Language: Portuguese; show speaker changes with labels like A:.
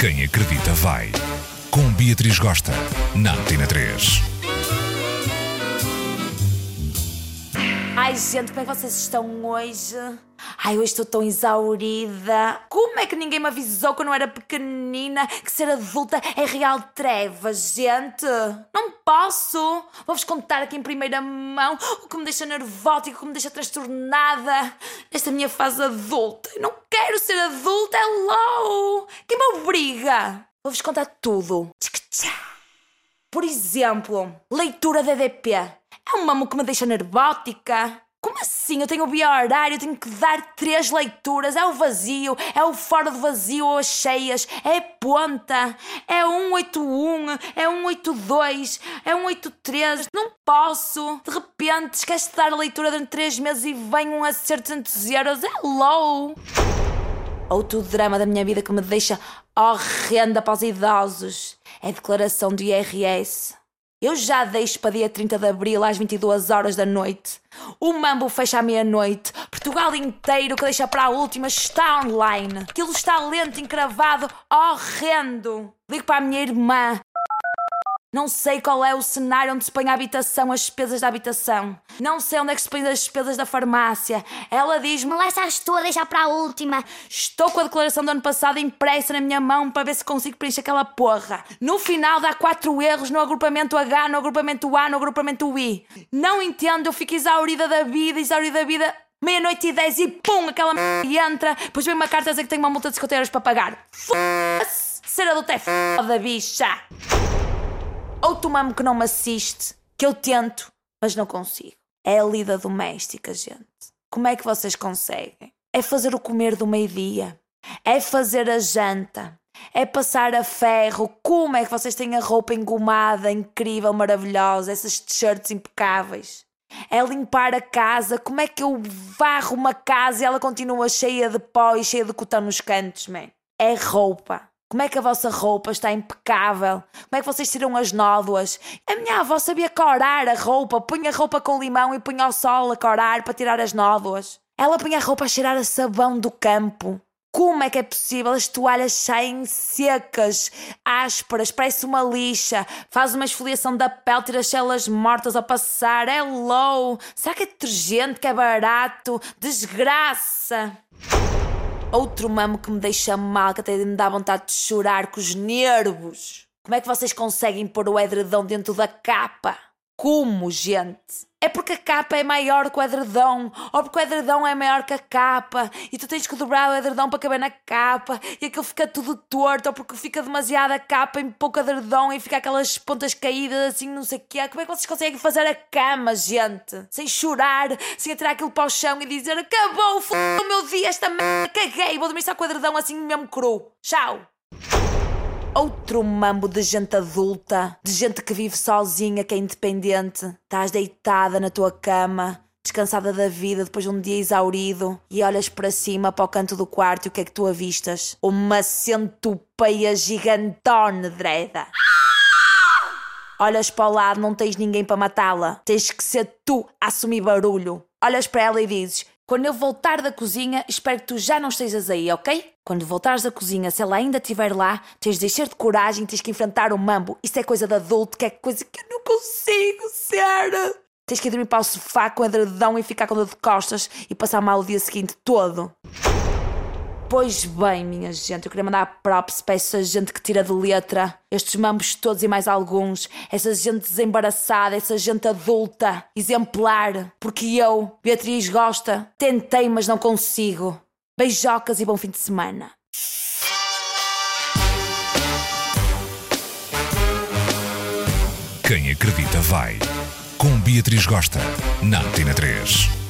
A: Quem acredita vai. Com Beatriz Gosta, na Antena 3.
B: Ai, gente, como é que vocês estão hoje? Ai, hoje estou tão exaurida. Como é que ninguém me avisou quando eu era pequenina que ser adulta é real treva, gente? Não posso. Vou-vos contar aqui em primeira mão o que me deixa nervótica, o que me deixa trastornada nesta minha fase adulta. Eu não quero ser adulta, hello! Quem me obriga? Vou-vos contar tudo. Por exemplo, leitura de EDP. É um mamo que me deixa nervótica. Como assim? Eu tenho o via horário, tenho que dar três leituras. É o vazio, é o fora do vazio ou as cheias, é a ponta, é 181, é 182, é 183. Não posso. De repente, esquece de dar a leitura durante três meses e vem um acerto de 200 euros. É low. Outro drama da minha vida que me deixa horrenda para os idosos é declaração do IRS. Eu já deixo para dia 30 de abril às 22 horas da noite. O Mambo fecha à meia-noite. Portugal inteiro que deixa para a última está online. Aquilo está lento, encravado, horrendo. Ligo para a minha irmã. Não sei qual é o cenário onde se põe a habitação, as despesas da habitação. Não sei onde é que se põe as despesas da farmácia. Ela diz-me:
C: Lá estás tu a deixar para a última.
B: Estou com a declaração do ano passado impressa na minha mão para ver se consigo preencher aquela porra. No final dá quatro erros no agrupamento H, no agrupamento A, no agrupamento I. Não entendo, eu fico exaurida da vida, exaurida da vida. Meia-noite e dez e pum, aquela m... entra. Depois vem uma carta a dizer que tenho uma multa de 50 euros para pagar. F***se! Ser adulto é foda, bicha! Outro mamo que não me assiste, que eu tento, mas não consigo. É a lida doméstica, gente. Como é que vocês conseguem? É fazer o comer do meio-dia. É fazer a janta. É passar a ferro. Como é que vocês têm a roupa engomada, incrível, maravilhosa, essas t-shirts impecáveis? É limpar a casa. Como é que eu varro uma casa e ela continua cheia de pó e cheia de cotão nos cantos, man? É roupa. Como é que a vossa roupa está impecável? Como é que vocês tiram as nódoas? A minha avó sabia corar a roupa, punha a roupa com limão e punha ao sol a corar para tirar as nódoas. Ela punha a roupa a cheirar a sabão do campo. Como é que é possível? As toalhas saem secas, ásperas, parece uma lixa. Faz uma esfoliação da pele, tira as células mortas ao passar. É low. Será que é detergente que é barato? Desgraça! Outro mamo que me deixa mal, que até me dá vontade de chorar com os nervos. Como é que vocês conseguem pôr o edredom dentro da capa? Como, gente? É porque a capa é maior que o edredom, ou porque o edredom é maior que a capa, e tu tens que dobrar o edredom para caber na capa, e aquilo fica tudo torto, ou porque fica demasiada capa em pouco edredom e fica aquelas pontas caídas assim, não sei o quê. Como é que vocês conseguem fazer a cama, gente? Sem chorar, sem atirar aquilo para o chão e dizer acabou, f o meu dia, esta merda, caguei, vou dormir só com o edredom assim mesmo cru. Tchau! Outro mambo de gente adulta, de gente que vive sozinha, que é independente. Estás deitada na tua cama, descansada da vida depois de um dia exaurido, e olhas para cima para o canto do quarto e o que é que tu avistas? Uma centopeia gigantona, dreda. Olhas para o lado, não tens ninguém para matá-la. Tens que ser tu a assumir barulho. Olhas para ela e dizes: Quando eu voltar da cozinha, espero que tu já não estejas aí, ok? Quando voltares da cozinha, se ela ainda estiver lá, tens de encher de coragem, tens que enfrentar o mambo. Isso é coisa de adulto, que é coisa que eu não consigo ser. Tens que ir dormir para o sofá com edredão e ficar com dor de costas e passar mal o dia seguinte todo. Pois bem, minha gente, eu queria mandar props para essa gente que tira de letra. Estes mambos todos e mais alguns. Essa gente desembaraçada, essa gente adulta, exemplar. Porque eu, Beatriz Gosta, tentei, mas não consigo. Beijocas e bom fim de semana.
A: Quem acredita vai. Com Beatriz Gosta, na Antena 3.